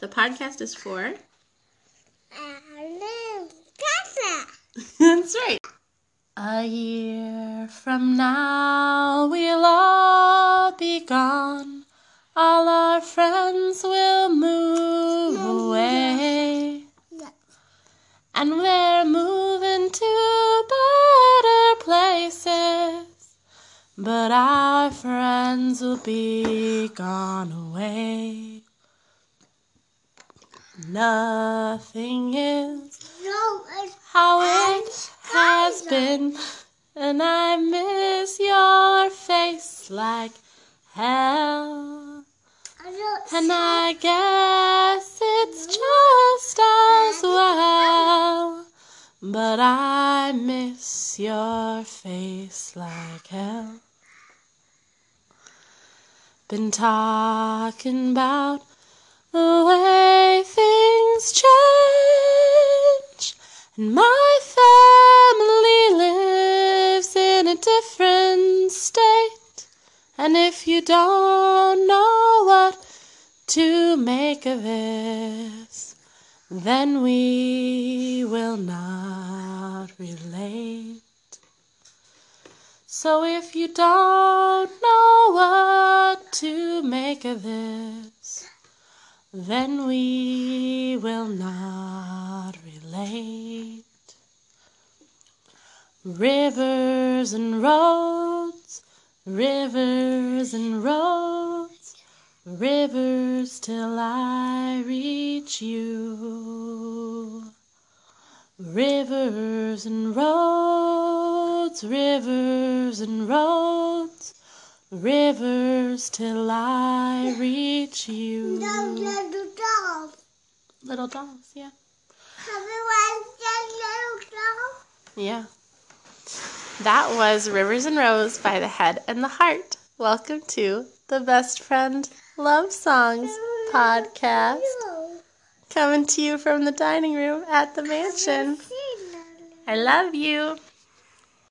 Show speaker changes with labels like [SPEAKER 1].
[SPEAKER 1] The podcast is for. That's right. A year from now, we'll all be gone. All our friends will move away. And we're moving to better places. But our friends will be gone away. Nothing is
[SPEAKER 2] No,
[SPEAKER 1] how it has been, and I miss your face like hell.
[SPEAKER 2] I
[SPEAKER 1] And I guess it's just as well. But I miss your face like hell. Been talking about the way things change. And my family lives in a different state. And if you don't know what to make of this, then we will not relate. So if you don't know what to make of this, then we will not relate. Rivers and roads, rivers and roads, rivers till I reach you. Rivers and roads, rivers and roads, rivers till I reach you.
[SPEAKER 2] Little dog.
[SPEAKER 1] Little dolls, yeah.
[SPEAKER 2] Everyone said little dog.
[SPEAKER 1] Yeah. That was Rivers and Roads by The Head and the Heart. Welcome to the Best Friend Love Songs podcast. Coming to you from the dining room at the mansion. I love you.